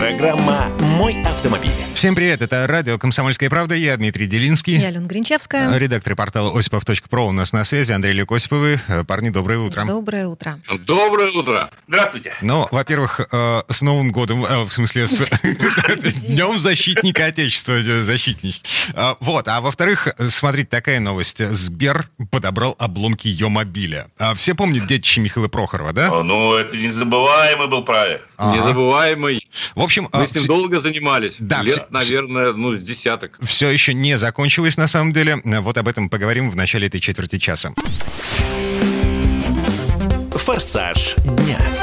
Программа «Мой автомобиль». Всем привет, это радио «Комсомольская правда», я Дмитрий Делинский. Я Алена Гринчевская. Редактор портала осипов.про у нас на связи, Андрей Лекосиповы. Парни, доброе утро. Доброе утро. Доброе утро. Здравствуйте. Ну, во-первых, э, с Новым годом, э, в смысле, с Днем защитника Отечества, э, защитник. А, Вот, а во-вторых, смотрите, такая новость. Сбер подобрал обломки ее мобиля. А Все помнят детище Михаила Прохорова, да? Ну, это незабываемый был проект. Незабываемый. В общем, Мы с ним долго занимались. Да, Лет, все- наверное, ну, с десяток. все еще не закончилось на самом деле. Вот об этом поговорим в начале этой четверти часа. «Форсаж дня».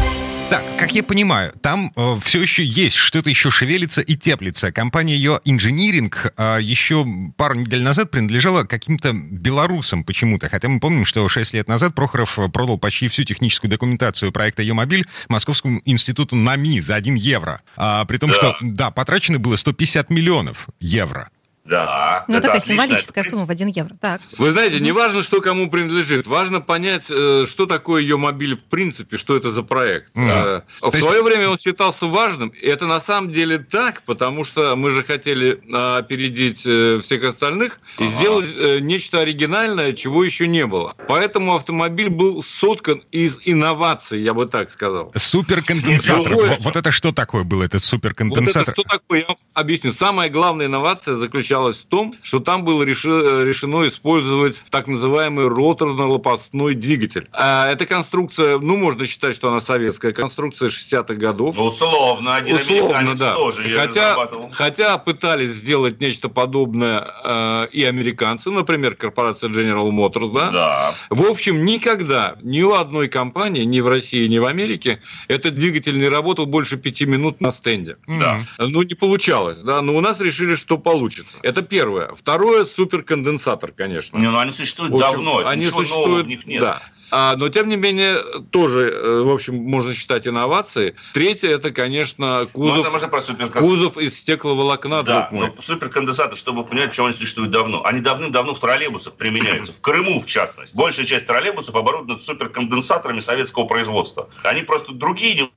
Как я понимаю, там все еще есть, что-то еще шевелится и теплится. Компания ее инжиниринг э, еще пару недель назад принадлежала каким-то белорусам почему-то. Хотя мы помним, что 6 лет назад Прохоров э, продал почти всю техническую документацию проекта ее мобиль Московскому институту НАМИ за 1 евро. А, при том, Да. что, да, потрачено было 150 миллионов евро. Да. Ну, такая символическая Это, сумма в 1 евро. Так. Вы знаете, не важно, что кому принадлежит. Важно понять, э, что такое ее мобиль в принципе, что это за проект. Мгм. Э, В есть- свое время он считался важным. И это на самом деле так, потому что мы же хотели э, опередить всех остальных и Ага. сделать нечто оригинальное, чего еще не было. Поэтому автомобиль был соткан из инноваций, я бы так сказал. Суперконденсатор. Вот, это что такое был, этот Вот это суперконденсатор? что такое, я вам объясню. Самая главная инновация заключалась в том, что там было реши- решено использовать так называемый роторно-лопастной двигатель. А эта конструкция, ну, можно считать, что она советская конструкция 60-х годов. Ну, условно. Один Условно, американец да. тоже Хотя, хотя пытались сделать нечто подобное э, и американцы, например, корпорация General Motors, да? Да. В общем, никогда ни у одной компании, ни в России, ни в Америке, этот двигатель не работал больше пяти минут на стенде. Да. Ну, не получалось, да, но у нас решили, что получится. Это первое. Второе, суперконденсатор, конечно. Не, ну они существуют общем, давно. это Они ничего нового существуют, в них нет. да. А, но, тем не менее, тоже, э, в общем, можно считать инновацией. Третье, это, конечно, кузов, Можно, можно про суперконденсатор. кузов из стекловолокна, Да, но суперконденсатор, чтобы вы поняли, почему они существуют давно. Они давным-давно в троллейбусах применяются. В Крыму, в частности. Большая часть троллейбусов оборудована суперконденсаторами советского производства. Они просто другие, не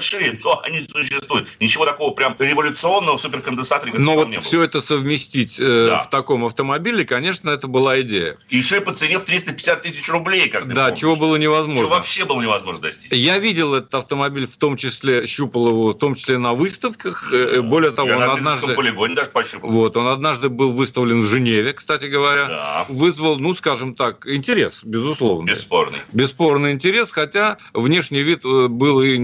большие, но они существуют. Ничего такого прям революционного в суперконденсаторе Но вот не было. все это совместить э, Да. в таком автомобиле, конечно, это была идея. И еще по цене в 350 тысяч рублей, как ты да, помнишь. чего было невозможно. Чего вообще было невозможно достичь. Я видел этот автомобиль, в том числе щупал его, в том числе на выставках. Э, Более того, он однажды, полигоне даже пощупал. вот, он однажды был выставлен в Женеве, кстати говоря. Да, Вызвал, ну, скажем так, интерес, безусловно. бесспорный. Бесспорный интерес, хотя внешний вид э, был и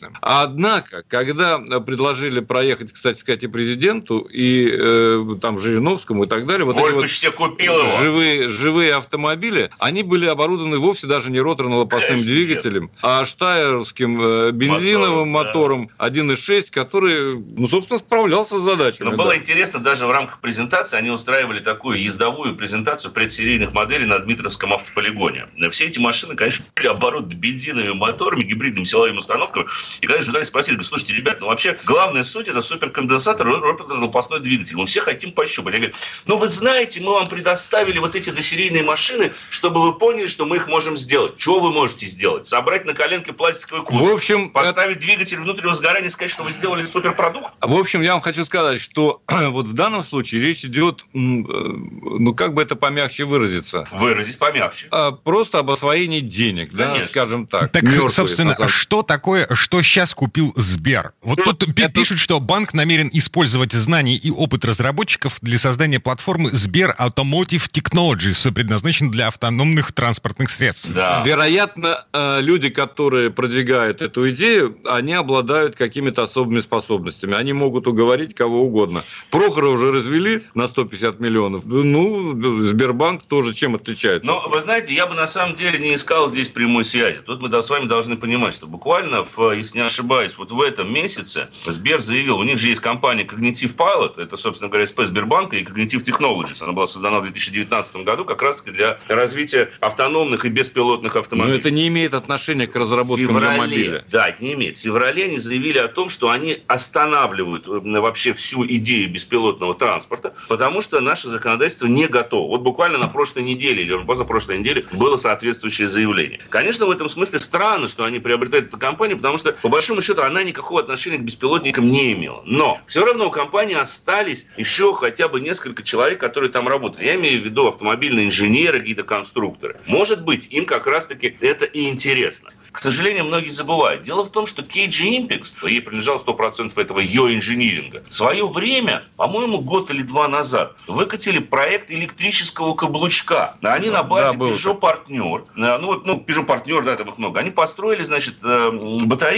неоднозначным. Однако, когда предложили проехать, кстати сказать, и президенту, и э, там Жириновскому и так далее, вот эти Может, вот купил его? живые, живые автомобили, они были оборудованы вовсе даже не роторно-лопастным двигателем, а штайеровским э, бензиновым Мотором, да. мотором 1.6, который, ну, собственно, справлялся с задачами. Но было да. интересно, даже в рамках презентации они устраивали такую ездовую презентацию предсерийных моделей на Дмитровском автополигоне. Все эти машины, конечно, были оборудованы бензиновыми моторами, гибридными силовыми установками. И когда журналисты спросили, говорят, слушайте, ребят, ну вообще главная суть это суперконденсатор, роторно-лопастной двигатель. Мы все хотим пощупать. Я говорю, ну вы знаете, мы вам предоставили вот эти досерийные машины, чтобы вы поняли, что мы их можем сделать. Чего вы можете сделать? Собрать на коленке пластиковый В кузов, общем, поставить двигатель внутреннего сгорания и сказать, что вы сделали суперпродукт? В общем, я вам хочу сказать, что вот в данном случае речь идет, э, ну как бы это помягче выразиться, Выразить помягче. а просто об освоении денег, да, Конечно. скажем так. Так, собственно, что такое, что сейчас купил Сбер? Вот Ну, тут это- пишут, что банк намерен использовать знания и опыт разработчиков для создания платформы Сбер Automotive Technologies, предназначенной для автономных транспортных средств. Да. Вероятно, э, люди, которые продвигают эту идею, они обладают какими-то особыми способностями. Они могут уговорить кого угодно. Прохора уже развели на 150 миллионов. Ну, Сбербанк тоже чем отличается? Но, вы знаете, я бы на самом деле не искал здесь прямой связи. Тут мы с вами должны понимать, что буквально в если не ошибаюсь, вот в этом месяце Сбер заявил, у них же есть компания Cognitive Pilot, это, собственно говоря, СП Сбербанка и Cognitive Technologies. Она была создана в 2019 году как раз-таки для развития автономных и беспилотных автомобилей. Но это не имеет отношения к разработке феврале, мобиля. Да, не имеет. В феврале они заявили о том, что они останавливают э, вообще всю идею беспилотного транспорта, потому что наше законодательство не готово. Вот буквально на прошлой неделе или позапрошлой неделе было соответствующее заявление. Конечно, в этом смысле странно, что они приобретают эту компанию, потому что, по большому счету, она никакого отношения к беспилотникам не имела. Но все равно у компании остались еще хотя бы несколько человек, которые там работают. Я имею в виду автомобильные инженеры, какие-то конструкторы. Может быть, им как раз-таки это и интересно. К сожалению, многие забывают. Дело в том, что KG Impix, ей принадлежал 100% этого ее инжиниринга, в свое время, по-моему, год или два назад, выкатили проект электрического каблучка. Они на базе да, Peugeot Partner, ну вот, ну, Peugeot Partner, да, там их много, они построили, значит, э,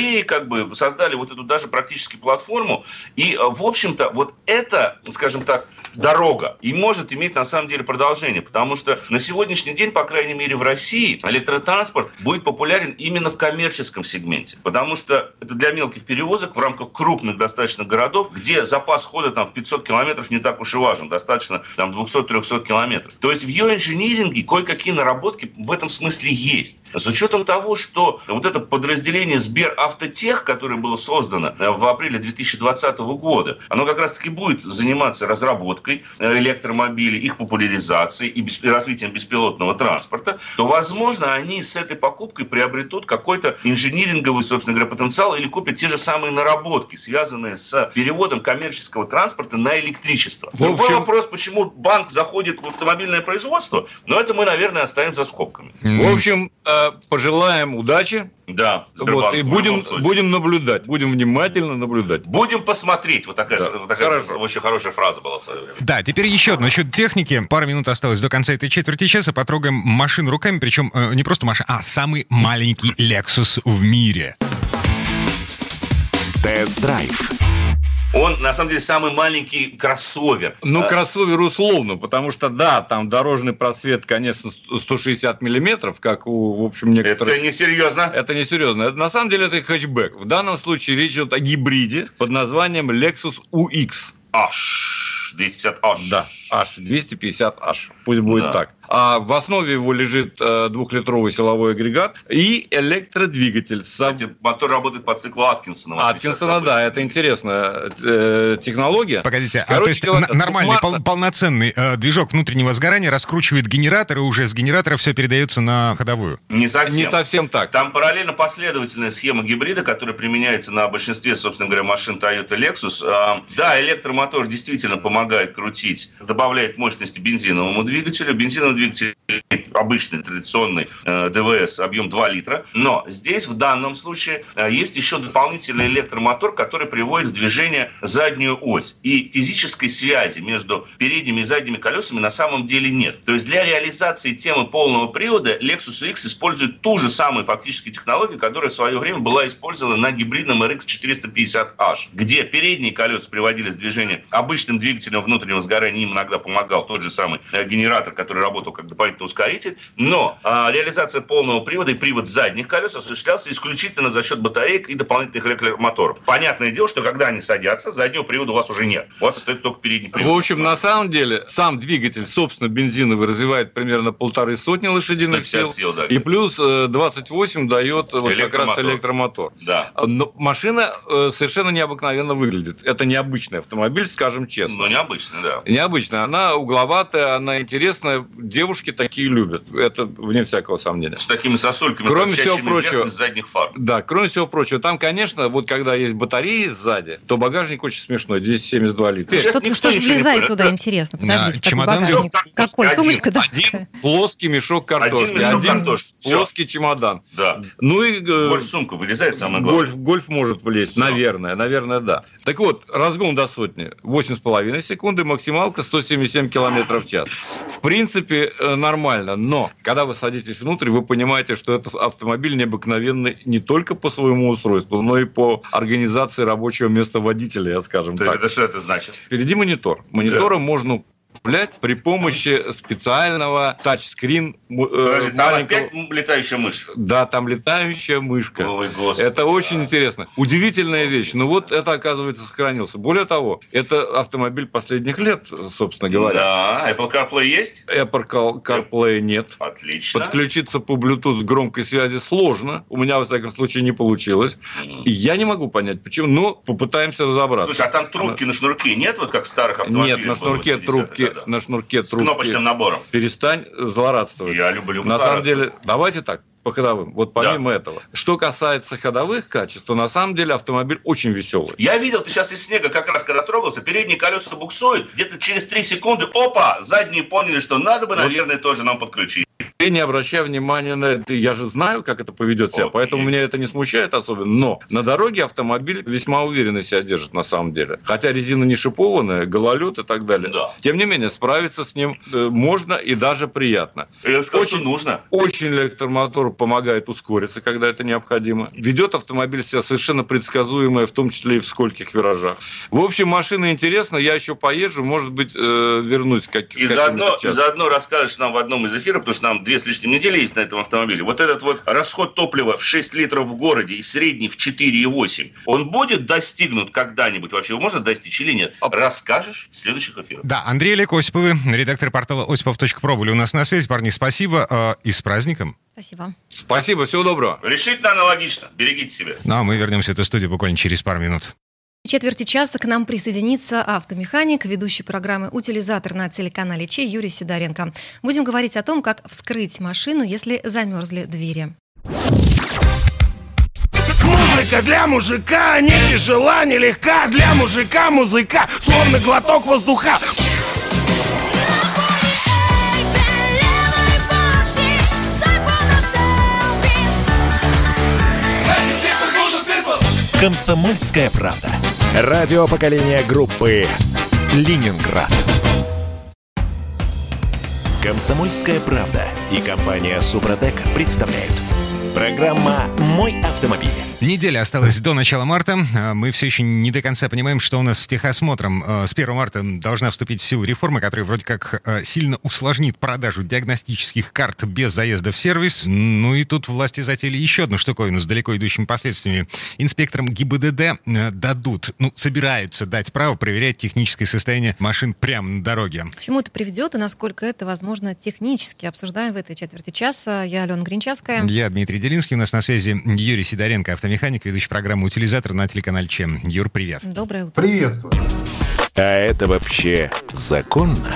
батареи, как бы создали вот эту даже практически платформу, и, э, в общем-то, вот это, скажем так, дорога и может иметь на самом деле продолжение, потому что на сегодняшний день, по крайней мере, в России электротранспорт будет популярен именно в коммерческом сегменте, потому что это для мелких перевозок в рамках крупных достаточно городов, где запас хода там в 500 километров не так уж и важен, достаточно там 200-300 километров. То есть в ее инжиниринге кое-какие наработки в этом смысле есть. С учетом того, что вот это подразделение Сбер Автотех, которое было создано э, в апреле 2020 года, оно как раз-таки будет заниматься разработкой э, электромобилей, их популяризацией и развитием беспилотного транспорта, то, возможно, они с этой покупкой приобретут какой-то инжиниринговый, собственно говоря, потенциал или купят те же самые наработки, связанные с переводом коммерческого транспорта на электричество. В общем... Другой вопрос, почему банк заходит в автомобильное производство, но это мы, наверное, оставим за скобками. В общем, э, пожелаем удачи. Да, вот, и будем, будем наблюдать, будем внимательно наблюдать. Будем посмотреть. Вот такая, Да. вот такая Хорошо. очень хорошая фраза была в свое время. Да, теперь еще одно насчет техники. Пара минут осталось до конца этой четверти часа. Потрогаем машину руками, причем э, не просто машина, а самый маленький Lexus в мире. Тест-драйв. Он, на самом деле, самый маленький кроссовер. Ну, А, кроссовер условно, потому что, да, там дорожный просвет, конечно, 160 миллиметров, как у, в общем, некоторых... Это несерьезно. Это не серьезно. Это, на самом деле это хэтчбэк. В данном случае речь идет о гибриде под названием Lexus UX. Аж. 250H. Да, H, 250H. Пусть будет Да. так. А в основе его лежит э, двухлитровый силовой агрегат и электродвигатель. Кстати, мотор работает по циклу Аткинсона. Аткинсона, да, это интересная э, технология. Погодите, а Короче то есть говоря, нормальный, пол- полноценный э, движок внутреннего сгорания раскручивает генератор, и уже с генератора все передается на ходовую. Не совсем. Не совсем так. Там параллельно последовательная схема гибрида, которая применяется на большинстве, собственно говоря, машин Toyota Lexus. А, Да, электромотор действительно помогает крутить, добавляет мощности бензиновому двигателю. Бензиновый двигатель обычный, традиционный э, ДВС, объем 2 литра. Но здесь в данном случае э, есть еще дополнительный электромотор, который приводит в движение заднюю ось. И физической связи между передними и задними колесами на самом деле нет. То есть для реализации темы полного привода Lexus X использует ту же самую фактически технологию, которая в свое время была использована на гибридном RX 450H, где передние колеса приводились в движение обычным двигателем внутреннего сгорания, им иногда помогал тот же самый э, генератор, который работал как дополнительный ускоритель, но а, реализация полного привода и привод задних колес осуществлялся исключительно за счет батареек и дополнительных электромоторов. Понятное дело, что когда они садятся, заднего привода у вас уже нет. У вас остается только передний привод. В общем, на самом деле, сам двигатель, собственно, бензиновый, развивает примерно полторы сотни лошадиных 150 сил. сил, да. И плюс э, 28 дает вот как раз Электромотор. Да. Но машина э, совершенно необыкновенно выглядит. Это необычный автомобиль, скажем честно. Но необычно, да. Необычная. Она угловатая, она интересная. Девушки такие любят. Это вне всякого сомнения. С такими сосульками, Кроме всего прочего. из задних фар. Да, кроме всего прочего, там, конечно, вот когда есть батареи сзади, то багажник очень смешной, 272 литра. Что, никто что же влезает туда, Это интересно? Да, Подождите, такой чемодан багажник. Один. Какой? Сумочка Один. датская. Плоский мешок картошки. Один мешок картошки. Всё. Плоский чемодан. Да. Ну и э, Гольф-сумка вылезает, самое главное. гольф, гольф может влезть, Всё. наверное, наверное, да. Так вот, разгон до сотни 8,5 секунды, максималка 177 километров в час. В принципе, э, нормально, но когда вы садитесь внутрь, вы понимаете, что это автомобиль необыкновенный не только по своему устройству, но и по организации рабочего места водителя, я скажем так. это что это значит? Впереди монитор. Монитором можно управлять при помощи специального тачскрин э, Подожди, там маленького- опять летающая мышь. Да, там летающая мышка. Ой, господи. Это очень интересно. Удивительная вещь. Ну вот это, оказывается, сохранился. Более того, это автомобиль последних лет, собственно говоря. Да, Apple CarPlay есть? Apple Car- CarPlay нет. Отлично. Подключиться по Bluetooth к громкой связи сложно. У меня, во всяком случае, не получилось. Я не могу понять, почему, но попытаемся разобраться. Слушай, а там трубки на шнурке нет, вот как в старых автомобилях? Нет, на шнурке 80-х трубки, на шнурке С трубки. кнопочным набором. Перестань злорадствовать. Я люблю На самом деле, давайте так, по ходовым. Вот помимо этого. Что касается ходовых качеств, то на самом деле автомобиль очень веселый. Я видел, ты сейчас из снега как раз когда трогался, передние колеса буксуют, где-то через 3 секунды, опа, задние поняли, что надо бы, Вот. наверное, тоже нам подключить. Ты не обращай внимания на это. Я же знаю, как это поведет себя, Окей. поэтому меня это не смущает особенно. Но на дороге автомобиль весьма уверенно себя держит на самом деле. Хотя резина не шипованная, гололед и так далее. Да. Тем не менее, справиться с ним э, можно и даже приятно. Я скажу, Очень- что нужно. Очень электромотор помогает ускориться, когда это необходимо. Ведет автомобиль себя совершенно предсказуемое, в том числе и в скольких виражах. В общем, машина интересна. Я еще поезжу, может быть, э, вернусь как И заодно, и заодно расскажешь нам в одном из эфиров, потому что нам две с лишним недели есть на этом автомобиле. Вот этот вот расход топлива в 6 литров в городе и средний в 4,8, он будет достигнут когда-нибудь? Вообще его можно достичь или нет? А- Расскажешь в следующих эфирах. Да, Андрей Олег Осиповы, редактор портала осипов.про были у нас на связи. Парни, спасибо. э, И с праздником. Спасибо. Спасибо, всего доброго. Решительно аналогично. Берегите себя. Ну, а мы вернемся в эту студию буквально через пару минут. В четверти часа к нам присоединится автомеханик, ведущий программы «Утилизатор» на телеканале Че Юрий Сидоренко. Будем говорить о том, как вскрыть машину, если замерзли двери. Музыка для мужика не тяжела, не легка Для мужика музыка, словно глоток воздуха Комсомольская правда. Радио поколения группы Ленинград. Комсомольская правда и компания Супротек представляют. Программа «Мой автомобиль». Неделя осталась до начала марта. А Мы все еще не до конца понимаем, что у нас с техосмотром. А, С 1 марта должна вступить в силу реформа, которая вроде как а, сильно усложнит продажу диагностических карт без заезда в сервис. Ну и тут власти затеяли еще одну штуковину с далеко идущими последствиями. Инспекторам ГИБДД дадут, ну, собираются дать право проверять техническое состояние машин прямо на дороге. К чему это приведет и насколько это возможно технически? Обсуждаем в этой четверти часа. Я Алена Гринчевская. Я Дмитрий Делинский, у нас на связи Юрий Сидоренко, автомеханик, ведущий программу «Утилизатор» на телеканале ЧЕМ. Юр, привет. Доброе утро. Приветствую. А это вообще законно?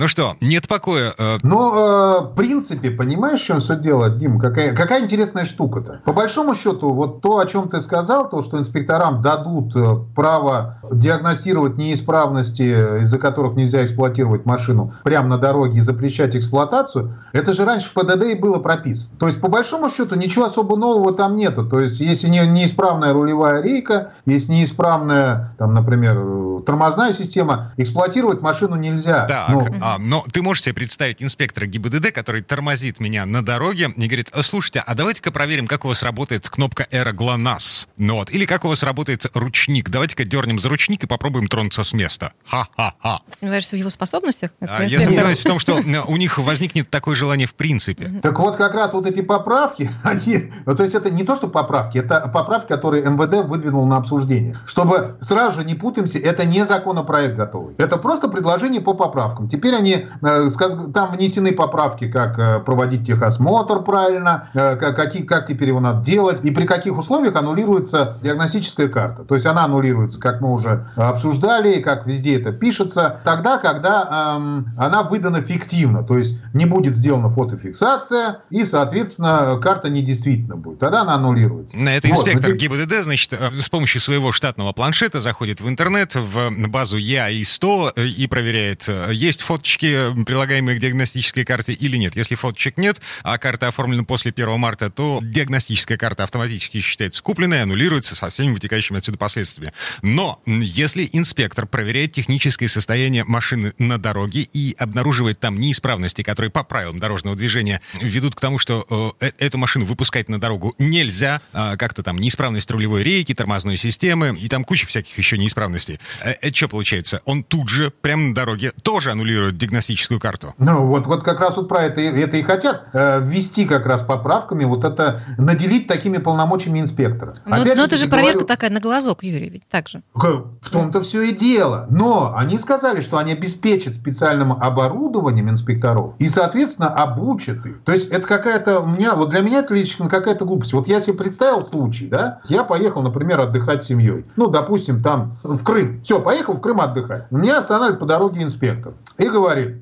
Ну что, нет покоя. э, Ну, э, в принципе, понимаешь, в чем все дело, Дим? Какая, какая интересная штука-то? По большому счету, вот то, о чем ты сказал, то, что инспекторам дадут э, право диагностировать неисправности, из-за которых нельзя эксплуатировать машину прямо на дороге и запрещать эксплуатацию, это же раньше в ПДД и было прописано. То есть, по большому счету, ничего особо нового там нету. То есть, если не, неисправная рулевая рейка, если неисправная, там, например, э, тормозная система, эксплуатировать машину нельзя. Так, Ну, а, но ты можешь себе представить инспектора ГИБДД, который тормозит меня на дороге и говорит, «А, слушайте, а давайте-ка проверим, как у вас работает кнопка «Эра ГЛОНАСС». Ну вот, или как у вас работает ручник. Давайте-ка дернем за ручник и попробуем тронуться с места. Ха-ха-ха. Сомневаешься в его способностях? А, я сомневаюсь в том, что у них возникнет такое желание в принципе. Так вот, как раз вот эти поправки, они, ну, то есть это не то, что поправки, это поправки, которые МВД выдвинул на обсуждение. Чтобы сразу же не путаемся, это не законопроект готовый. Это просто предложение по поправкам. Теперь они, э, там внесены поправки, как э, проводить техосмотр правильно, э, как, какие, как теперь его надо делать, и при каких условиях аннулируется диагностическая карта. То есть она аннулируется, как мы уже обсуждали, и как везде это пишется, тогда, когда эм, она выдана фиктивно, то есть не будет сделана фотофиксация, и, соответственно, карта недействительна будет. Тогда она аннулируется. На Это Вот, инспектор те- ГИБДД, значит, с помощью своего штатного планшета заходит в интернет, в базу ЯИ-100 э, и проверяет, есть фоточки, прилагаемые к диагностической карте или нет. Если фоточек нет, а карта оформлена после 1 марта, то диагностическая карта автоматически считается купленной, аннулируется со всеми вытекающими отсюда последствиями. Но если инспектор проверяет техническое состояние машины на дороге и обнаруживает там неисправности, которые по правилам дорожного движения ведут к тому, что э, э эту машину выпускать на дорогу нельзя, э, как-то там неисправность рулевой рейки, тормозной системы и там куча всяких еще неисправностей. Э, это что получается? Он тут же, прямо на дороге, тоже аннулирует диагностическую карту? Ну, вот, вот как раз вот про это, это и хотят э, ввести как раз поправками, вот это наделить такими полномочиями инспектора. Но, ну, но это же проверка говорю, такая на глазок, Юрий, ведь так же. В том-то все и дело. Но они сказали, что они обеспечат специальным оборудованием инспекторов и, соответственно, обучат их. То есть это какая-то у меня, вот для меня это лично какая-то глупость. Вот я себе представил случай, да, я поехал, например, отдыхать с семьей. Ну, допустим, там в Крым. Все, поехал в Крым отдыхать. Меня останавливает по дороге инспектор и говорит,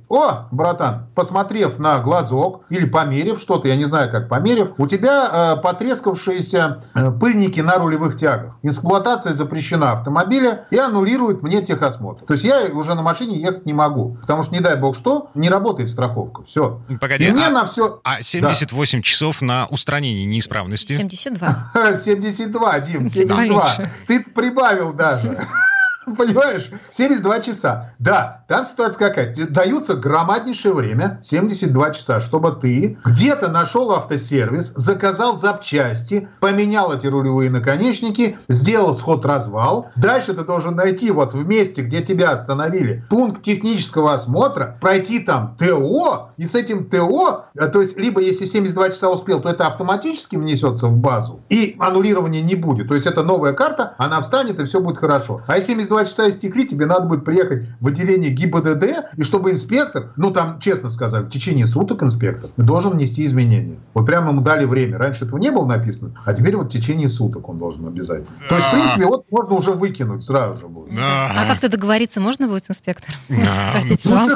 о, братан, посмотрев на глазок или померив что-то, я не знаю, как померив, у тебя э, потрескавшиеся э, пыльники на рулевых тягах. Эксплуатация запрещена автомобиля и аннулирует мне техосмотр. То есть я уже на машине ехать не могу, потому что, не дай бог что, не работает страховка. Все. Погоди, и мне а, на все... а 78 да. часов на устранение неисправности? 72. 72, Дим, 72. Ты прибавил даже. Понимаешь? 72 часа. Да, там ситуация какая. Даются громаднейшее время, 72 часа, чтобы ты где-то нашел автосервис, заказал запчасти, поменял эти рулевые наконечники, сделал сход-развал. Дальше ты должен найти вот в месте, где тебя остановили, пункт технического осмотра, пройти там ТО, и с этим ТО, а, то есть либо если 72 часа успел, то это автоматически внесется в базу, и аннулирования не будет. То есть это новая карта, она встанет, и все будет хорошо. А 72 два часа истекли, тебе надо будет приехать в отделение ГИБДД, и чтобы инспектор, ну там, честно сказать, в течение суток инспектор должен нести изменения. Вот прямо ему дали время. Раньше этого не было написано, а теперь вот в течение суток он должен обязательно. То есть, в принципе, вот можно уже выкинуть сразу же будет. А как-то договориться можно будет с инспектором?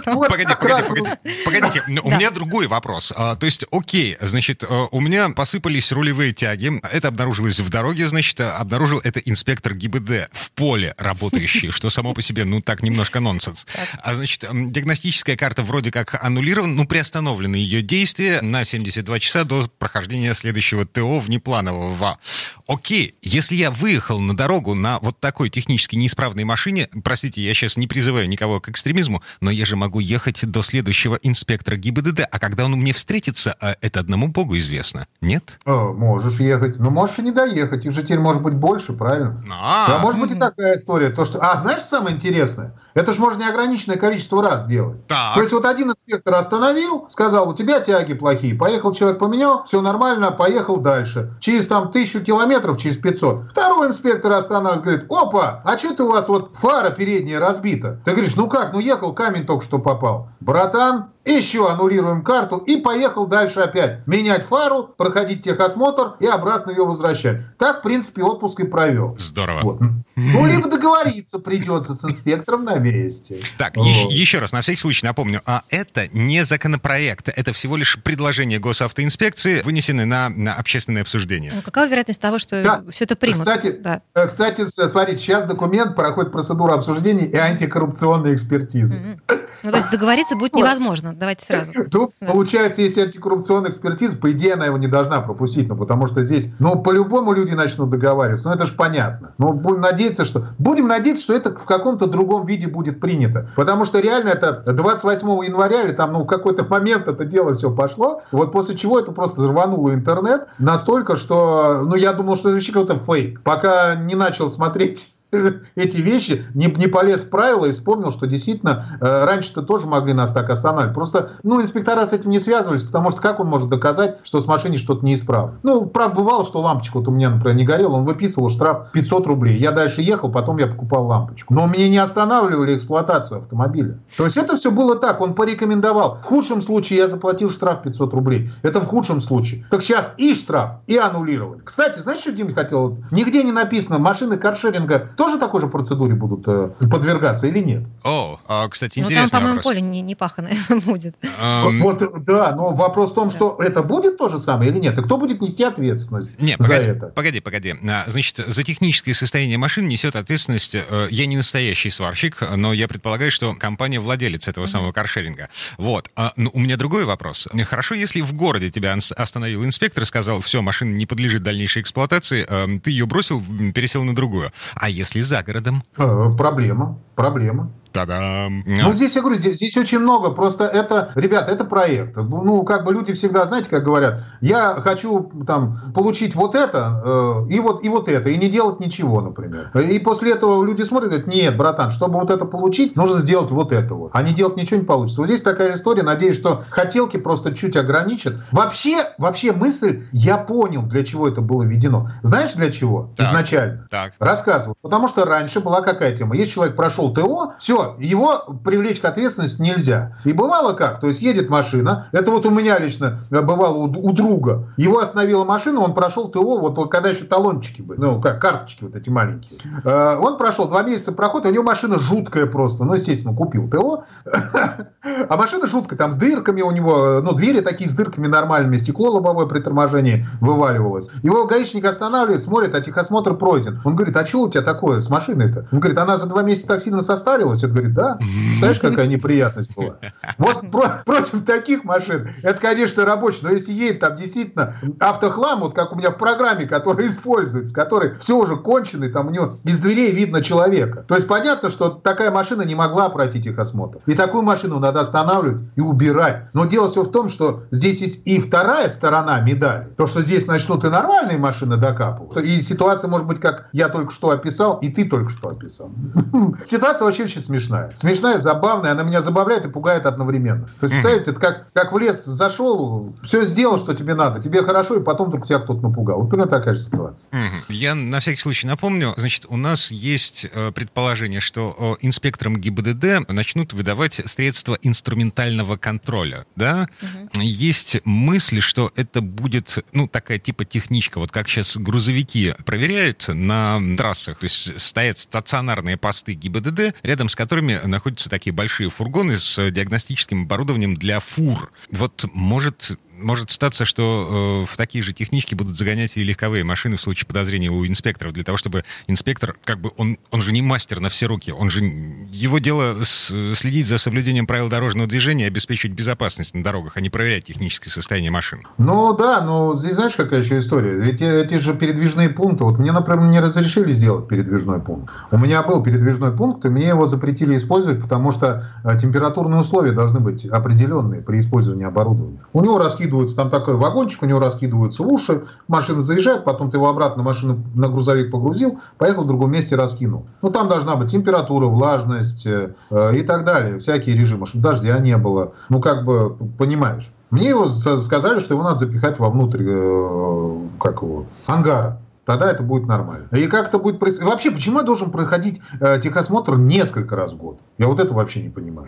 Ну, погоди, погоди, погоди. Погодите, у меня другой вопрос. А, то есть, окей, значит, э, у меня посыпались рулевые тяги, это обнаружилось в дороге, значит, э, обнаружил это инспектор ГИБД в поле работающий что само по себе, ну, так немножко нонсенс. А значит, диагностическая карта вроде как аннулирована, ну, приостановлены ее действия на 72 часа до прохождения следующего ТО внепланового. Окей, если я выехал на дорогу на вот такой технически неисправной машине, простите, я сейчас не призываю никого к экстремизму, но я же могу ехать до следующего инспектора ГИБДД, а когда он мне встретится, а это одному богу известно, нет? О, можешь ехать, но можешь и не доехать, их же теперь может быть больше, правильно? А, -а, -а. может быть и такая история, то что... А, знаешь, что самое интересное? Это же можно неограниченное количество раз делать. Так. То есть вот один инспектор остановил, сказал, у тебя тяги плохие. Поехал человек поменял, все нормально, поехал дальше. Через там тысячу километров, через 500. Второй инспектор останавливает, говорит, опа, а что ты у вас вот фара передняя разбита? Ты говоришь, ну как, ну ехал, камень только что попал. Братан, еще аннулируем карту и поехал дальше опять. Менять фару, проходить техосмотр и обратно ее возвращать. Так, в принципе, отпуск и провел. Здорово. Вот. Ну, либо договориться придется с инспектором на месте. Так, вот. еще, еще раз, на всякий случай напомню, а это не законопроект, это всего лишь предложение госавтоинспекции, вынесенное на, на общественное обсуждение. Ну, какова вероятность того, что да. все это примут? Кстати, да. Э, кстати, смотрите, сейчас документ проходит процедуру обсуждения и антикоррупционной экспертизы. Mm-hmm. Ну, то есть договориться будет невозможно, давайте сразу. Ну, да. получается, если антикоррупционная экспертиза, по идее, она его не должна пропустить, ну, потому что здесь, ну, по-любому люди начнут договариваться, ну, это же понятно. Ну, будем надеяться, что... Будем надеяться, что это в каком-то другом виде будет принято, потому что реально это 28 января или там, ну, в какой-то момент это дело все пошло, вот после чего это просто рвануло интернет настолько, что, ну, я думал, что это вообще какой-то фейк, пока не начал смотреть эти вещи, не, не полез в правила и вспомнил, что действительно э, раньше-то тоже могли нас так останавливать. Просто, ну, инспектора с этим не связывались, потому что как он может доказать, что с машиной что-то неисправно? Ну, правда, бывало, что лампочка вот у меня, например, не горела, он выписывал штраф 500 рублей. Я дальше ехал, потом я покупал лампочку. Но мне не останавливали эксплуатацию автомобиля. То есть это все было так, он порекомендовал. В худшем случае я заплатил штраф 500 рублей. Это в худшем случае. Так сейчас и штраф, и аннулировали. Кстати, знаешь, что Дим хотел? Нигде не написано, машины каршеринга тоже такой же процедуре будут э, подвергаться или нет? О, а, кстати, Ну, там, интересный по-моему, поле не, не паханое будет. Ам, Вот, да, но вопрос в том, что это будет то же самое или нет? И кто будет нести ответственность Не, за погоди, это? погоди, погоди. А, Значит, за техническое состояние машин несет ответственность. э, Я не настоящий сварщик, но я предполагаю, что компания владелец этого самого каршеринга. Вот. А, ну, у меня другой вопрос. Хорошо, если в городе тебя остановил инспектор и сказал, все, машина не подлежит дальнейшей эксплуатации, ты ее бросил, пересел на другую. А если за городом? Э, Проблема, проблема. Та-дам! Ну, здесь, я говорю, здесь, здесь очень много. Просто это, ребята, это проект. Ну, как бы люди всегда, знаете, как говорят, я хочу там получить вот это э, и, вот, и вот это, и не делать ничего, например. И после этого люди смотрят и говорят, нет, братан, чтобы вот это получить, нужно сделать вот это вот. А не делать ничего не получится. Вот здесь такая история. Надеюсь, что хотелки просто чуть ограничат. Вообще, вообще мысль, я понял, для чего это было введено. Знаешь, для чего? Так. Изначально. Так. Рассказываю. Потому что раньше была какая тема? Если человек прошел ТО, все, его привлечь к ответственности нельзя. И бывало как? То есть едет машина, это вот у меня лично бывало у, у друга. Его остановила машина, он прошел ТО, вот, когда еще талончики были, ну, как карточки вот эти маленькие. Э, он прошел два месяца прохода, у него машина жуткая просто. Ну, естественно, купил ТО. А машина жуткая, там с дырками у него, ну, двери такие с дырками нормальными, стекло лобовое при торможении вываливалось. Его гаишник останавливает, смотрит, а техосмотр пройден. Он говорит, а что у тебя такое с машиной-то? Он говорит, она за два месяца так сильно состарилась? Говорит, да. Знаешь, какая неприятность была? Вот про- против таких машин, это, конечно, рабочий, но если едет там действительно автохлам, вот как у меня в программе, который используется, который все уже конченый, там у него из дверей видно человека. То есть понятно, что такая машина не могла пройти техосмотр. И такую машину надо останавливать и убирать. Но дело все в том, что здесь есть и вторая сторона медали. То, что здесь начнут и нормальные машины докапывать. И ситуация может быть, как я только что описал, и ты только что описал. Ситуация вообще очень смешная. Смешная, забавная, она меня забавляет и пугает одновременно. То есть, представляете, это как, как в лес зашел, все сделал, что тебе надо, тебе хорошо, и потом вдруг тебя кто-то напугал. Вот примерно такая же ситуация. Я на всякий случай напомню, значит, у нас есть э, предположение, что э, инспекторам ГИБДД начнут выдавать средства инструментального контроля, да? Есть мысль, что это будет, ну, такая типа техничка, вот как сейчас грузовики проверяют на трассах, то есть стоят стационарные посты ГИБДД, рядом с которыми находятся такие большие фургоны с диагностическим оборудованием для фур. Вот может может статься, что э, в такие же технички будут загонять и легковые машины в случае подозрения у инспекторов, для того, чтобы инспектор, как бы, он, он же не мастер на все руки, он же, его дело с- следить за соблюдением правил дорожного движения и обеспечивать безопасность на дорогах, а не проверять техническое состояние машин. Ну да, но здесь знаешь, какая еще история? Ведь э- эти же передвижные пункты, вот мне, например, не разрешили сделать передвижной пункт. У меня был передвижной пункт, и мне его запретили использовать, потому что э, температурные условия должны быть определенные при использовании оборудования. У него раскидываются, там такой вагончик, у него раскидываются уши, машина заезжает, потом ты его обратно машину на грузовик погрузил, поехал в другом месте раскинул. Ну там должна быть температура, влажность э, э, и так далее, всякие режимы, чтобы дождя не было. Ну как бы, понимаешь. Мне его за- сказали, что его надо запихать вовнутрь, э, как его, ангара. Тогда это будет нормально. И как это будет происходить? Вообще, почему я должен проходить э, техосмотр несколько раз в год? Я вот это вообще не понимаю.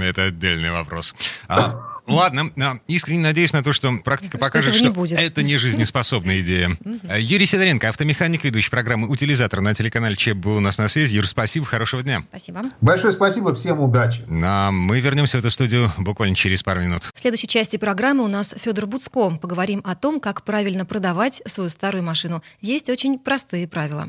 Это отдельный вопрос. А, ладно, а, искренне надеюсь на то, что практика покажет, не что это не жизнеспособная идея. А, Юрий Сидоренко, автомеханик, ведущий программы «Утилизатор» на телеканале ЧЕП был у нас на связи. Юр, спасибо, хорошего дня. Спасибо. Большое спасибо, всем удачи. А мы вернемся в эту студию буквально через пару минут. В следующей части программы у нас Федор Буцко. Поговорим о том, как правильно продавать свою старую машину. Есть очень простые правила.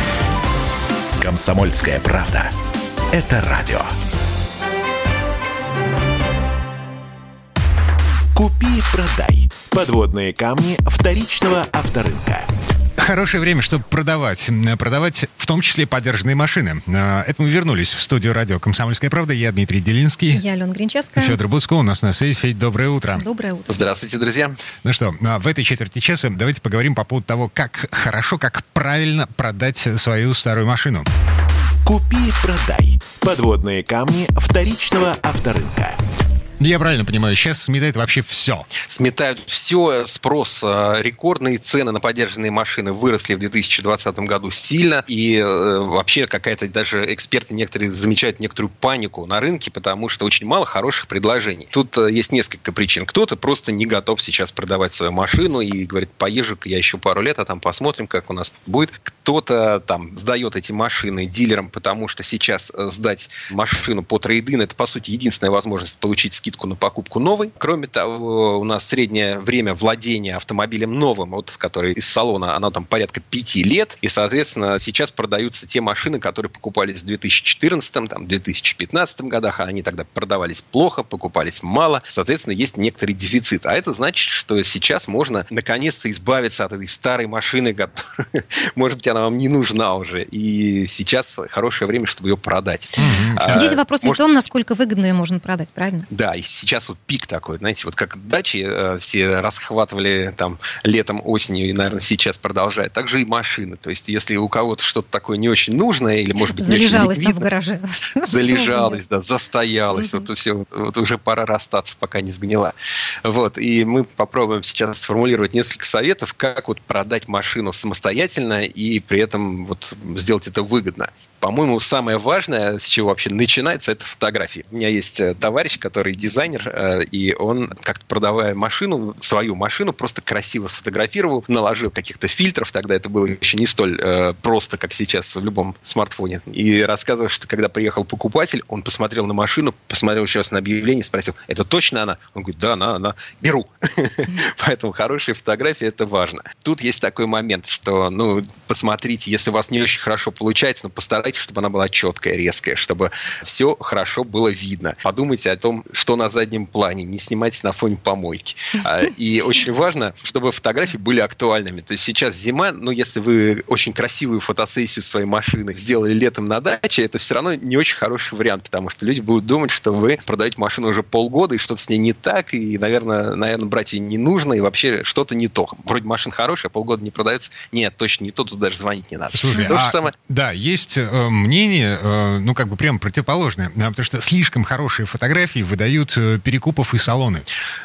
Комсомольская правда. Это радио. Купи, продай. Подводные камни вторичного авторынка. Хорошее время, чтобы продавать. Продавать в том числе подержанные машины. А, это мы вернулись в студию радио «Комсомольская правда». Я Дмитрий Делинский. Я Алена Гринчевская. Федор Буцко у нас на связи. Федь, доброе утро. Доброе утро. Здравствуйте, друзья. Ну что, а, в этой четверти часа давайте поговорим по поводу того, как хорошо, как правильно продать свою старую машину. Купи-продай. Подводные камни вторичного авторынка. Я правильно понимаю, сейчас сметает вообще все. Сметают все, спрос, э, рекордные цены на поддержанные машины выросли в 2020 году сильно, и э, вообще какая-то даже эксперты некоторые замечают некоторую панику на рынке, потому что очень мало хороших предложений. Тут э, есть несколько причин. Кто-то просто не готов сейчас продавать свою машину и говорит, поезжу я еще пару лет, а там посмотрим, как у нас будет. Кто-то там сдает эти машины дилерам, потому что сейчас сдать машину по трейдин это, по сути, единственная возможность получить скидку скидку на покупку новой. Кроме того, у нас среднее время владения автомобилем новым, вот который из салона, оно там порядка пяти лет. И, соответственно, сейчас продаются те машины, которые покупались в 2014, там, 2015 годах, а они тогда продавались плохо, покупались мало. Соответственно, есть некоторый дефицит. А это значит, что сейчас можно наконец-то избавиться от этой старой машины, которая, может быть, она вам не нужна уже. И сейчас хорошее время, чтобы ее продать. Mm-hmm. Здесь вопрос не в том, насколько выгодно ее можно продать, правильно? Да, и сейчас вот пик такой, знаете, вот как дачи э, все расхватывали там летом, осенью и, наверное, сейчас продолжает. Так же и машины. То есть, если у кого-то что-то такое не очень нужное или, может быть, Залежалось не очень там в гараже. Залежалось, да, застоялось. Вот все, вот уже пора расстаться, пока не сгнила. Вот, и мы попробуем сейчас сформулировать несколько советов, как вот продать машину самостоятельно и при этом вот сделать это выгодно. По-моему, самое важное, с чего вообще начинается, это фотографии. У меня есть э, товарищ, который дизайнер, э, и он, как-то продавая машину, свою машину, просто красиво сфотографировал, наложил каких-то фильтров, тогда это было еще не столь э, просто, как сейчас в любом смартфоне, и рассказывал, что когда приехал покупатель, он посмотрел на машину, посмотрел еще раз на объявление, спросил, это точно она? Он говорит, да, она, она, беру. Поэтому хорошие фотографии – это важно. Тут есть такой момент, что, ну, посмотрите, если у вас не очень хорошо получается, но постарайтесь постарайтесь, чтобы она была четкая, резкая, чтобы все хорошо было видно. Подумайте о том, что на заднем плане, не снимайте на фоне помойки. А, и очень важно, чтобы фотографии были актуальными. То есть сейчас зима, но если вы очень красивую фотосессию своей машины сделали летом на даче, это все равно не очень хороший вариант, потому что люди будут думать, что вы продаете машину уже полгода, и что-то с ней не так, и, наверное, наверное, брать ее не нужно, и вообще что-то не то. Вроде машина хорошая, а полгода не продается. Нет, точно не то, тут даже звонить не надо. Слушай, то а, же самое... да, есть э, мнение, э, ну, как бы прямо противоположное, потому что слишком хорошие фотографии выдают э, перекупов и салоны.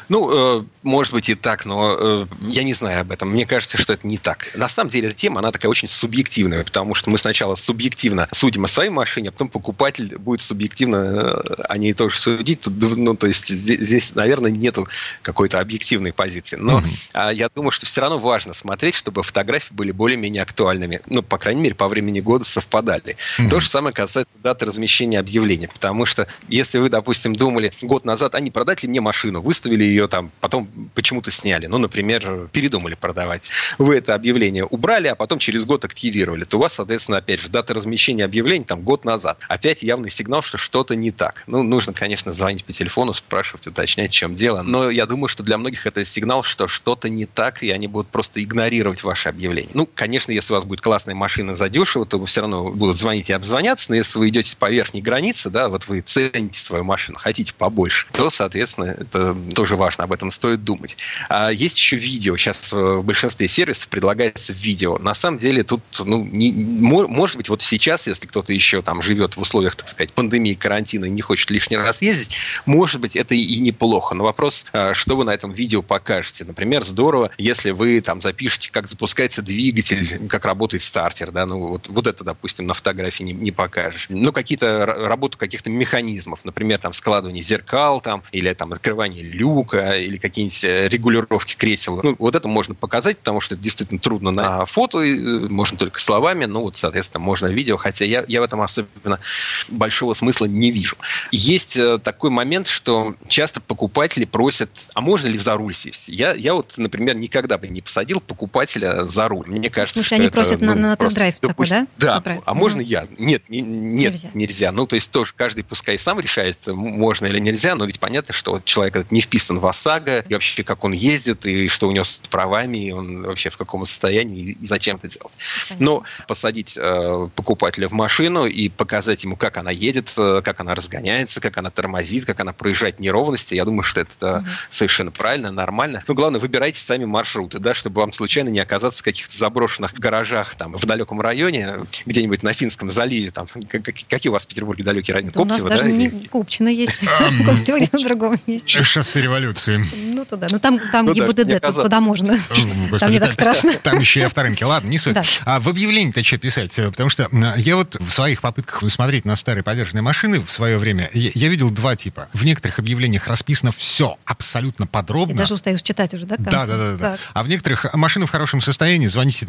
Ну, э, может быть и так, но я не знаю об этом. Мне кажется, что это не так. На самом деле, эта тема, она такая очень субъективная, потому что мы сначала субъективно судим о своей машине, а потом покупатель будет субъективно о ней тоже судить. Ну, то есть здесь, здесь наверное, нету какой-то объективной позиции. Но mm-hmm. я думаю, что все равно важно смотреть, чтобы фотографии были более-менее актуальными. Ну, по крайней мере, по времени года совпадали. Mm-hmm. То же самое касается даты размещения объявления, потому что если вы, допустим, думали год назад, а не продать ли мне машину, выставили ее там, потом почему-то сняли, ну, например, передумали продавать, вы это объявление убрали, а потом через год активировали, то у вас, соответственно, опять же, дата размещения объявлений там год назад. Опять явный сигнал, что что-то не так. Ну, нужно, конечно, звонить по телефону, спрашивать, уточнять, в чем дело, но я думаю, что для многих это сигнал, что что-то не так, и они будут просто игнорировать ваше объявление. Ну, конечно, если у вас будет классная машина задешево, то вы все равно будут звонить и обзвоняться, но если вы идете по верхней границе, да, вот вы цените свою машину, хотите побольше, то, соответственно, это тоже важно, об этом стоит думать. А есть еще видео. Сейчас в большинстве сервисов предлагается видео. На самом деле тут, ну, не, может быть, вот сейчас, если кто-то еще там живет в условиях, так сказать, пандемии, карантина и не хочет лишний раз ездить, может быть, это и неплохо. Но вопрос, а, что вы на этом видео покажете. Например, здорово, если вы там запишете, как запускается двигатель, как работает стартер, да, ну вот, вот это, допустим, на фотографии не, не покажешь. Ну, какие-то работу каких-то механизмов, например, там складывание зеркал, там, или там открывание люка, или какие-нибудь э, регулировки кресел. Ну, вот это можно показать, потому что это действительно трудно на фото, э, можно только словами, ну, вот, соответственно, можно видео, хотя я, я в этом особенно большого смысла не вижу. Есть э, такой момент, что часто покупатели просят, а можно ли за руль сесть? Я, я вот, например, никогда бы не посадил покупателя за руль. Мне кажется, В смысле, они просят ну, на, на тест-драйв такой, да? Да, а можно я? Нет, не, нет, нельзя. нельзя. Ну, то есть тоже каждый пускай сам решает, можно или нельзя, но ведь понятно, что вот человек этот не вписан в ОСАГО, и вообще, как он ездит, и что у него с правами, и он вообще в каком состоянии, и зачем это делать. Но посадить э, покупателя в машину и показать ему, как она едет, э, как она разгоняется, как она тормозит, как она проезжает неровности, я думаю, что это угу. совершенно правильно, нормально. Но главное, выбирайте сами маршруты, да, чтобы вам случайно не оказаться в каких-то заброшенных гаражах там в далеком районе, где-нибудь на Финском заливе, там, какие у вас в Петербурге далекие районы? Да Коптево, у нас даже да? не Купчино есть, Коптево где-то в другом месте. Шоссе революции. Ну, туда. Ну, там, там ну, ГИБДД, да, туда можно. Господи, там не так страшно. Там еще и авторынки. Ладно, не суть. Да. А в объявлении-то что писать? Потому что я вот в своих попытках смотреть на старые подержанные машины в свое время, я, я видел два типа. В некоторых объявлениях расписано все абсолютно подробно. Я даже устаю читать уже, да? Да, да, да, да. А в некоторых машины в хорошем состоянии, звоните,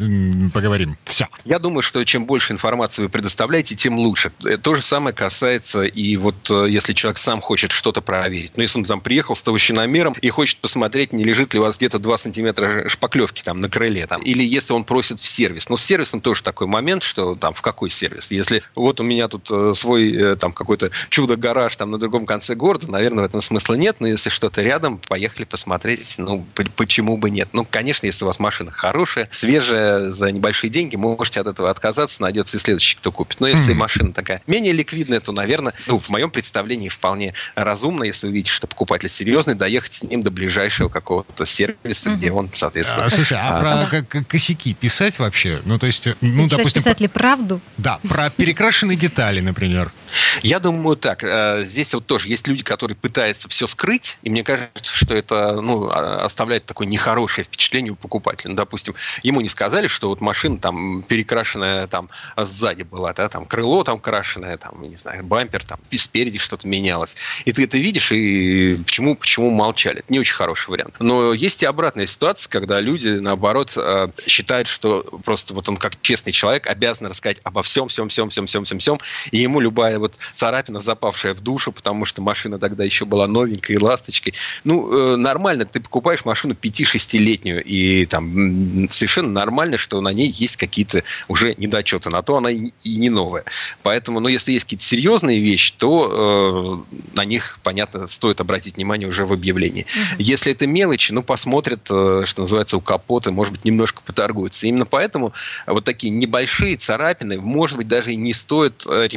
поговорим. Все. Я думаю, что чем больше информации вы предоставляете, тем лучше. Э, то же самое касается и вот э, если человек сам хочет что-то проверить. Но если он там приехал с толщиномером и хочет посмотреть, не лежит ли у вас где-то 2 сантиметра шпаклевки там на крыле, там, или если он просит в сервис. Но с сервисом тоже такой момент, что там в какой сервис. Если вот у меня тут э, свой там какой-то чудо-гараж там на другом конце города, наверное, в этом смысла нет. Но если что-то рядом, поехали посмотреть. Ну, почему бы нет? Ну, конечно, если у вас машина хорошая, свежая, за небольшие деньги, можете от этого отказаться, найдется и следующий, кто купит. Но если машина такая менее ликвидная, то, наверное, ну, в моем представлении вполне разумно, если вы видите, что покупатель серьезный, доехать с ним до ближайшего какого-то сервиса, где он, соответственно... А, слушай, а, а про косяки писать вообще? Ну, то есть, ну, писать, допустим... Писать ли правду? Да, про перекрашенные детали, например. Я думаю так. Э, здесь вот тоже есть люди, которые пытаются все скрыть, и мне кажется, что это ну, а, оставляет такое нехорошее впечатление у покупателя. Ну, допустим, ему не сказали, что вот машина там перекрашенная там сзади была, да, там крыло там крашеное, там, не знаю, бампер, там спереди что-то менялось. И ты это видишь, и почему, почему молчали? Это не очень хороший вариант. Но есть и обратная ситуация, когда люди, наоборот, э, считают, что просто вот он как честный человек обязан рассказать обо всем, всем, всем, всем, всем, всем, всем, и ему любая вот царапина, запавшая в душу, потому что машина тогда еще была новенькой и ласточкой. Ну, э, нормально, ты покупаешь машину 5-6-летнюю, и там совершенно нормально, что на ней есть какие-то уже недочеты. На то она и не новая. Поэтому, ну, если есть какие-то серьезные вещи, то э, на них, понятно, стоит обратить внимание уже в объявлении. Угу. Если это мелочи, ну, посмотрят, э, что называется, у капота, может быть, немножко поторгуются. Именно поэтому вот такие небольшие царапины, может быть, даже и не стоит э,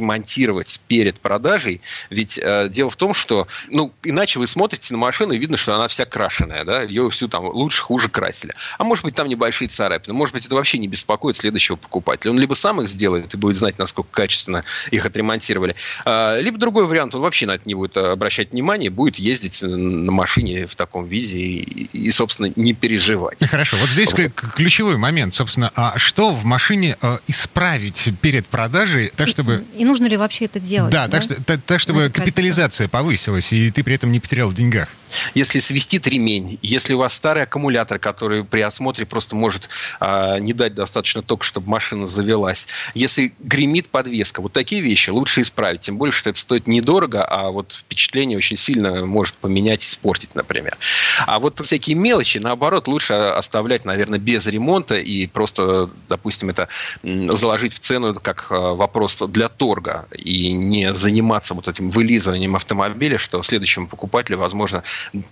ремонтировать перед продажей, ведь э, дело в том, что, ну, иначе вы смотрите на машину и видно, что она вся крашеная, да, ее всю там лучше, хуже красили. А может быть, там небольшие царапины, может быть, это вообще не беспокоит следующего покупателя. Он либо сам их сделает и будет знать, насколько качественно их отремонтировали, а, либо другой вариант, он вообще на это не будет обращать внимание, будет ездить на машине в таком виде и, и собственно, не переживать. Хорошо, вот здесь вот. ключевой момент, собственно, а что в машине э, исправить перед продажей, так чтобы... И, и нужно ли вообще это делать? Да, да? Так, что, так, так чтобы капитализация повысилась, и ты при этом не потерял в деньгах. Если свистит ремень, если у вас старый аккумулятор, который при осмотре просто может а, не дать достаточно тока, чтобы машина завелась, если гремит подвеска, вот такие вещи лучше исправить. Тем более, что это стоит недорого, а вот впечатление очень сильно может поменять, испортить, например. А вот всякие мелочи, наоборот, лучше оставлять, наверное, без ремонта и просто, допустим, это заложить в цену как а, вопрос для торга и не заниматься вот этим вылизыванием автомобиля, что следующему покупателю, возможно,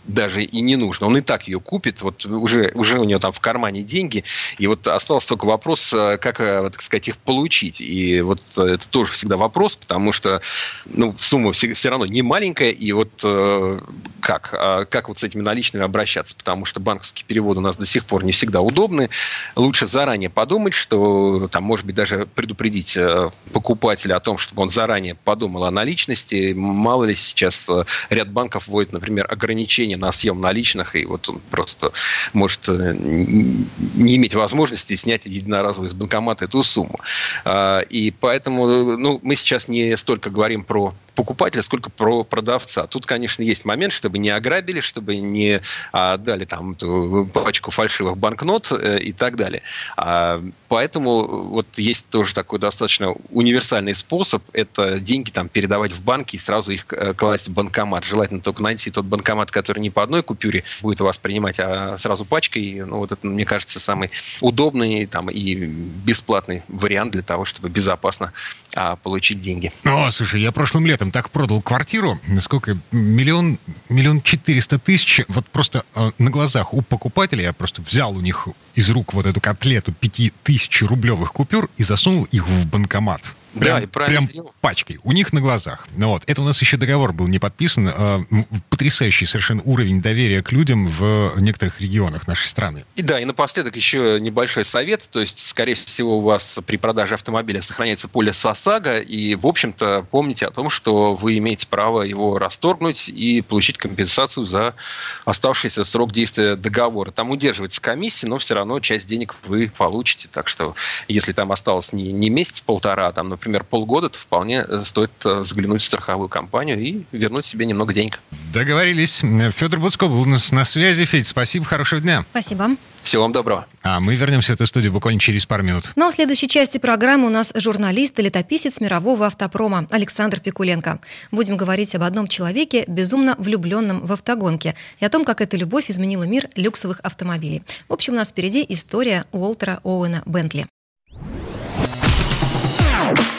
даже и не нужно. Он и так ее купит, вот уже, уже у него там в кармане деньги, и вот остался только вопрос, э, как, э, так сказать, их получить. И вот это тоже всегда вопрос, потому что ну, сумма все, все равно не маленькая, и вот э, как? А как вот с этими наличными обращаться? Потому что банковские переводы у нас до сих пор не всегда удобны. Лучше заранее подумать, что там, может быть, даже предупредить покупателя о том, чтобы он заранее подумал о наличности. Мало ли сейчас ряд банков вводит, например, ограничения ограничения на съем наличных, и вот он просто может э, не иметь возможности снять единоразово из банкомата эту сумму. А, и поэтому ну, мы сейчас не столько говорим про покупателя, сколько про продавца. Тут, конечно, есть момент, чтобы не ограбили, чтобы не отдали там эту пачку фальшивых банкнот э, и так далее. А, поэтому вот есть тоже такой достаточно универсальный способ. Это деньги там передавать в банки и сразу их э, класть в банкомат. Желательно только найти тот банкомат, банкомат, который не по одной купюре будет у вас принимать, а сразу пачкой. Ну, вот это, мне кажется, самый удобный там, и бесплатный вариант для того, чтобы безопасно а, получить деньги. О, слушай, я прошлым летом так продал квартиру, сколько, миллион, миллион четыреста тысяч, вот просто э, на глазах у покупателя я просто взял у них из рук вот эту котлету пяти тысяч рублевых купюр и засунул их в банкомат. Прям, да, и прям сделал. пачкой, у них на глазах. Ну, вот. Это у нас еще договор был не подписан. Э, потрясающий совершенно уровень доверия к людям в некоторых регионах нашей страны. И да, и напоследок еще небольшой совет. То есть, скорее всего, у вас при продаже автомобиля сохраняется полис ОСАГО, и, в общем-то, помните о том, что вы имеете право его расторгнуть и получить компенсацию за оставшийся срок действия договора. Там удерживается комиссия, но все равно часть денег вы получите. Так что, если там осталось не, не месяц-полтора, а там, например, полгода, то вполне э, стоит э, заглянуть в страховую компанию и вернуть себе немного денег. Договорились. Федор Буцко был у нас на связи. Федь, спасибо, хорошего дня. Спасибо. Всего вам доброго. А мы вернемся в эту студию буквально через пару минут. Ну а в следующей части программы у нас журналист и летописец мирового автопрома Александр Пикуленко. Будем говорить об одном человеке, безумно влюбленном в автогонки, и о том, как эта любовь изменила мир люксовых автомобилей. В общем, у нас впереди история Уолтера Оуэна Бентли.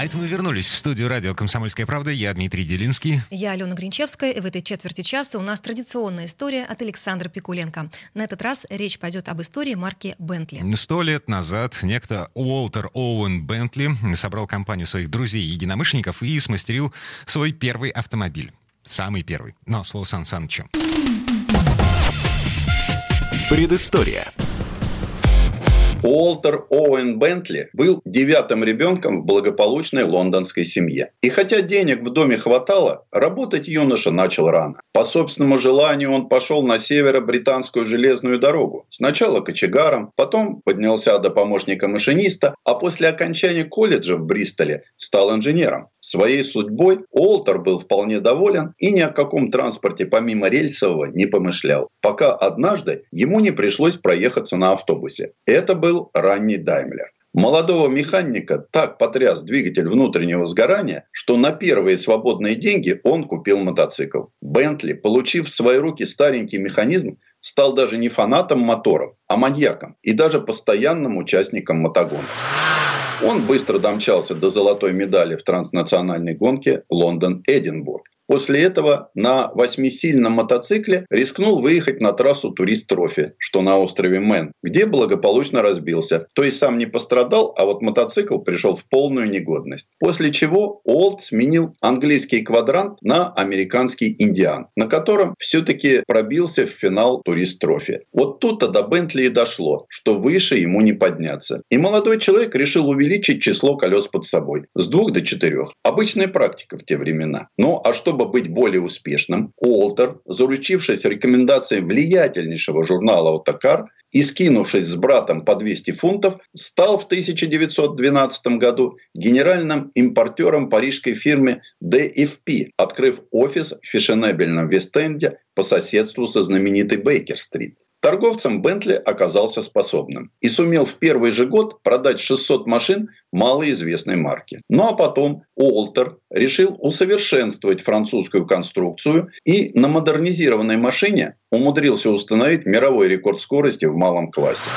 А это мы вернулись в студию радио «Комсомольская правда». Я Дмитрий Делинский. Я Алена Гринчевская. И в этой четверти часа у нас традиционная история от Александра Пикуленко. На этот раз речь пойдет об истории марки «Бентли». Сто лет назад некто Уолтер Оуэн Бентли собрал компанию своих друзей и единомышленников и смастерил свой первый автомобиль. Самый первый. Но слово Сан Санычу. Предыстория. Уолтер Оуэн Бентли был девятым ребенком в благополучной лондонской семье. И хотя денег в доме хватало, работать юноша начал рано. По собственному желанию он пошел на северо-британскую железную дорогу. Сначала кочегаром, потом поднялся до помощника машиниста, а после окончания колледжа в Бристоле стал инженером. Своей судьбой Уолтер был вполне доволен и ни о каком транспорте помимо рельсового не помышлял, пока однажды ему не пришлось проехаться на автобусе. Это был был ранний Даймлер. Молодого механика так потряс двигатель внутреннего сгорания, что на первые свободные деньги он купил мотоцикл. Бентли, получив в свои руки старенький механизм, стал даже не фанатом моторов, а маньяком и даже постоянным участником мотогонов. Он быстро домчался до золотой медали в транснациональной гонке Лондон-Эдинбург. После этого на восьмисильном мотоцикле рискнул выехать на трассу турист-трофи, что на острове Мэн, где благополучно разбился. То есть сам не пострадал, а вот мотоцикл пришел в полную негодность. После чего Уолт сменил английский квадрант на американский Индиан, на котором все-таки пробился в финал турист-трофи. Вот тут-то до Бентли и дошло, что выше ему не подняться. И молодой человек решил увеличить число колес под собой с двух до четырех. Обычная практика в те времена. Ну а чтобы чтобы быть более успешным, Уолтер, заручившись рекомендацией влиятельнейшего журнала «Отокар», и скинувшись с братом по 200 фунтов, стал в 1912 году генеральным импортером парижской фирмы DFP, открыв офис в фешенебельном Вест-Энде по соседству со знаменитой Бейкер-стрит. Торговцем Бентли оказался способным и сумел в первый же год продать 600 машин малоизвестной марки. Ну а потом Уолтер решил усовершенствовать французскую конструкцию и на модернизированной машине умудрился установить мировой рекорд скорости в малом классе.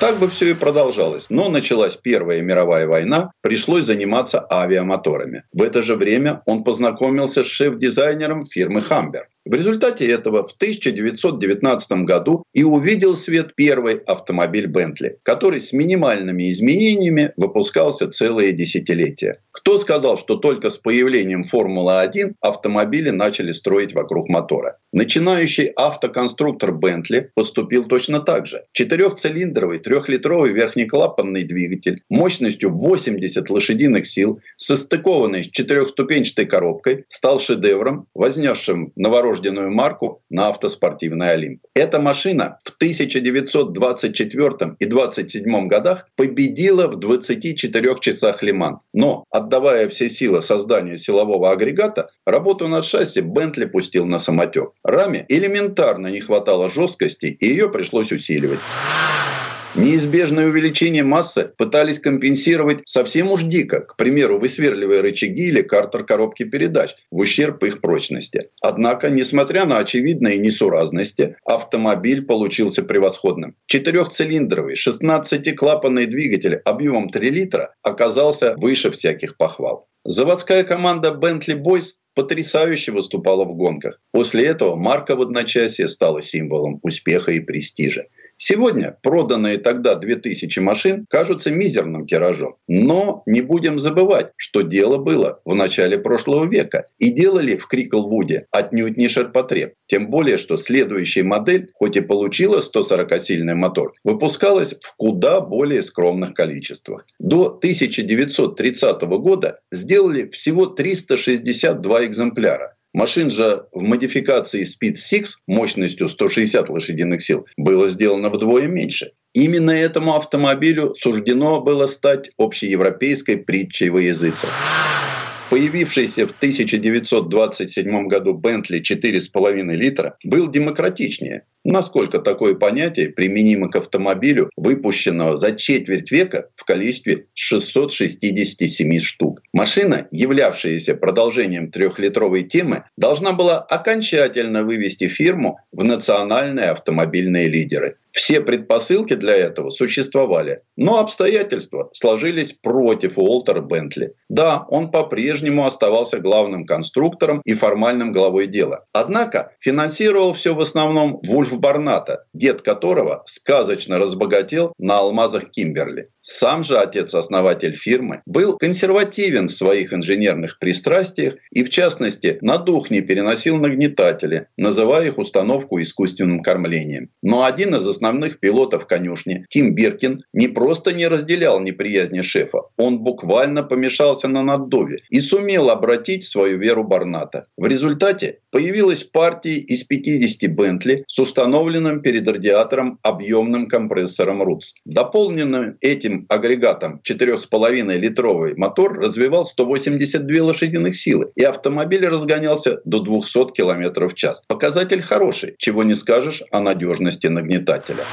Так бы все и продолжалось. Но началась Первая мировая война, пришлось заниматься авиамоторами. В это же время он познакомился с шеф-дизайнером фирмы «Хамбер». В результате этого в 1919 году и увидел свет первый автомобиль Бентли, который с минимальными изменениями выпускался целые десятилетия. Кто сказал, что только с появлением Формулы-1 автомобили начали строить вокруг мотора? Начинающий автоконструктор Бентли поступил точно так же. Четырехцилиндровый трехлитровый верхнеклапанный двигатель мощностью 80 лошадиных сил, состыкованный с четырехступенчатой коробкой, стал шедевром, вознесшим новорожденную марку на автоспортивный Олимп. Эта машина в 1924 и 27 годах победила в 24 часах Лиман. Но, отдавая все силы созданию силового агрегата, работу над шасси Бентли пустил на самотек. Раме элементарно не хватало жесткости, и ее пришлось усиливать. Неизбежное увеличение массы пытались компенсировать совсем уж дико, к примеру, высверливая рычаги или картер коробки передач в ущерб их прочности. Однако, несмотря на очевидные несуразности, автомобиль получился превосходным. Четырехцилиндровый 16-клапанный двигатель объемом 3 литра оказался выше всяких похвал. Заводская команда Bentley Boys потрясающе выступала в гонках. После этого марка в одночасье стала символом успеха и престижа. Сегодня проданные тогда 2000 машин кажутся мизерным тиражом. Но не будем забывать, что дело было в начале прошлого века. И делали в Криклвуде отнюдь не ширпотреб. Тем более, что следующая модель, хоть и получила 140-сильный мотор, выпускалась в куда более скромных количествах. До 1930 года сделали всего 362 экземпляра. Машин же в модификации Speed 6 мощностью 160 лошадиных сил было сделано вдвое меньше. Именно этому автомобилю суждено было стать общеевропейской притчей во языцах. Появившийся в 1927 году Бентли 4,5 литра был демократичнее. Насколько такое понятие применимо к автомобилю, выпущенного за четверть века в количестве 667 штук? Машина, являвшаяся продолжением трехлитровой темы, должна была окончательно вывести фирму в национальные автомобильные лидеры. Все предпосылки для этого существовали, но обстоятельства сложились против Уолтера Бентли. Да, он по-прежнему оставался главным конструктором и формальным главой дела. Однако финансировал все в основном Вульф Барната, дед которого сказочно разбогател на алмазах Кимберли. Сам же отец-основатель фирмы был консервативен в своих инженерных пристрастиях и, в частности, на дух не переносил нагнетатели, называя их установку искусственным кормлением. Но один из основных пилотов конюшни, Тим Биркин, не просто не разделял неприязни шефа, он буквально помешался на наддуве и сумел обратить свою веру Барната. В результате появилась партия из 50 Бентли с установленным перед радиатором объемным компрессором РУЦ. Дополненным этим агрегатом 4,5-литровый мотор развивал 182 лошадиных силы, и автомобиль разгонялся до 200 км в час. Показатель хороший, чего не скажешь о надежности нагнетателя.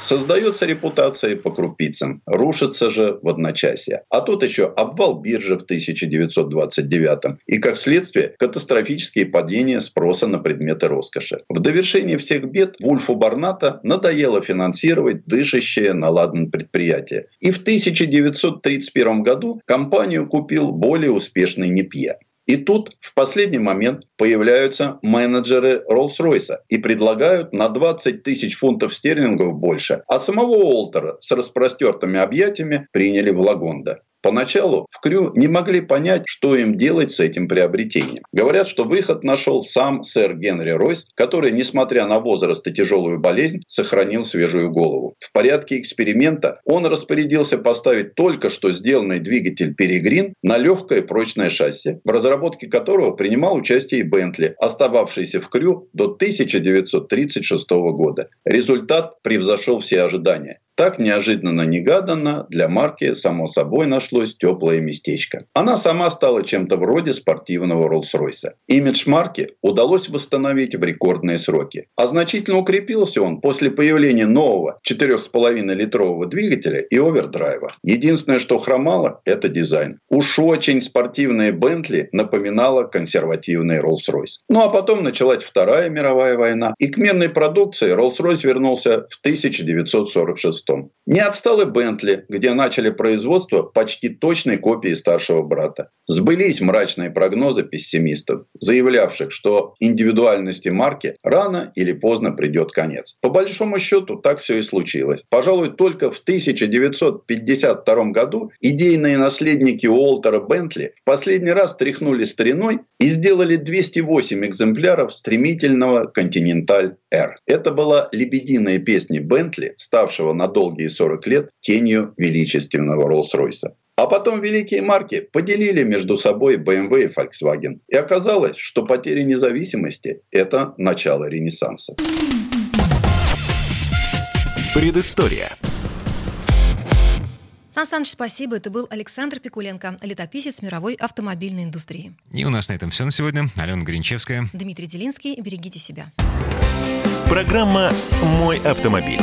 Создается репутация по крупицам, рушится же в одночасье. А тут еще обвал биржи в 1929 и, как следствие, катастрофические падения спроса на предметы роскоши. В довершение всех бед Вульфу Барната надоело финансировать дышащее на ладан предприятие. И в 1931 году компанию купил более успешный Непье. И тут в последний момент появляются менеджеры Rolls-Royce и предлагают на 20 тысяч фунтов стерлингов больше, а самого Уолтера с распростертыми объятиями приняли в Лагонда. Поначалу в Крю не могли понять, что им делать с этим приобретением. Говорят, что выход нашел сам сэр Генри Ройс, который, несмотря на возраст и тяжелую болезнь, сохранил свежую голову. В порядке эксперимента он распорядился поставить только что сделанный двигатель Перегрин на легкое прочное шасси, в разработке которого принимал участие и Бентли, остававшийся в Крю до 1936 года. Результат превзошел все ожидания. Так неожиданно-негаданно для марки, само собой, нашлось теплое местечко. Она сама стала чем-то вроде спортивного Роллс-Ройса. Имидж марки удалось восстановить в рекордные сроки. А значительно укрепился он после появления нового 4,5-литрового двигателя и овердрайва. Единственное, что хромало, это дизайн. Уж очень спортивная Бентли напоминала консервативный Роллс-Ройс. Ну а потом началась Вторая мировая война, и к мирной продукции Роллс-Ройс вернулся в 1946 пустом. Не отстал и Бентли, где начали производство почти точной копии старшего брата. Сбылись мрачные прогнозы пессимистов, заявлявших, что индивидуальности марки рано или поздно придет конец. По большому счету так все и случилось. Пожалуй, только в 1952 году идейные наследники Уолтера Бентли в последний раз тряхнули стариной и сделали 208 экземпляров стремительного Continental R. Это была лебединая песня Бентли, ставшего на долгие 40 лет тенью величественного Роллс-Ройса. А потом великие марки поделили между собой BMW и Volkswagen. И оказалось, что потеря независимости – это начало Ренессанса. Предыстория. Сан Саныч, спасибо. Это был Александр Пикуленко, летописец мировой автомобильной индустрии. И у нас на этом все на сегодня. Алена Гринчевская. Дмитрий Делинский. Берегите себя. Программа «Мой автомобиль».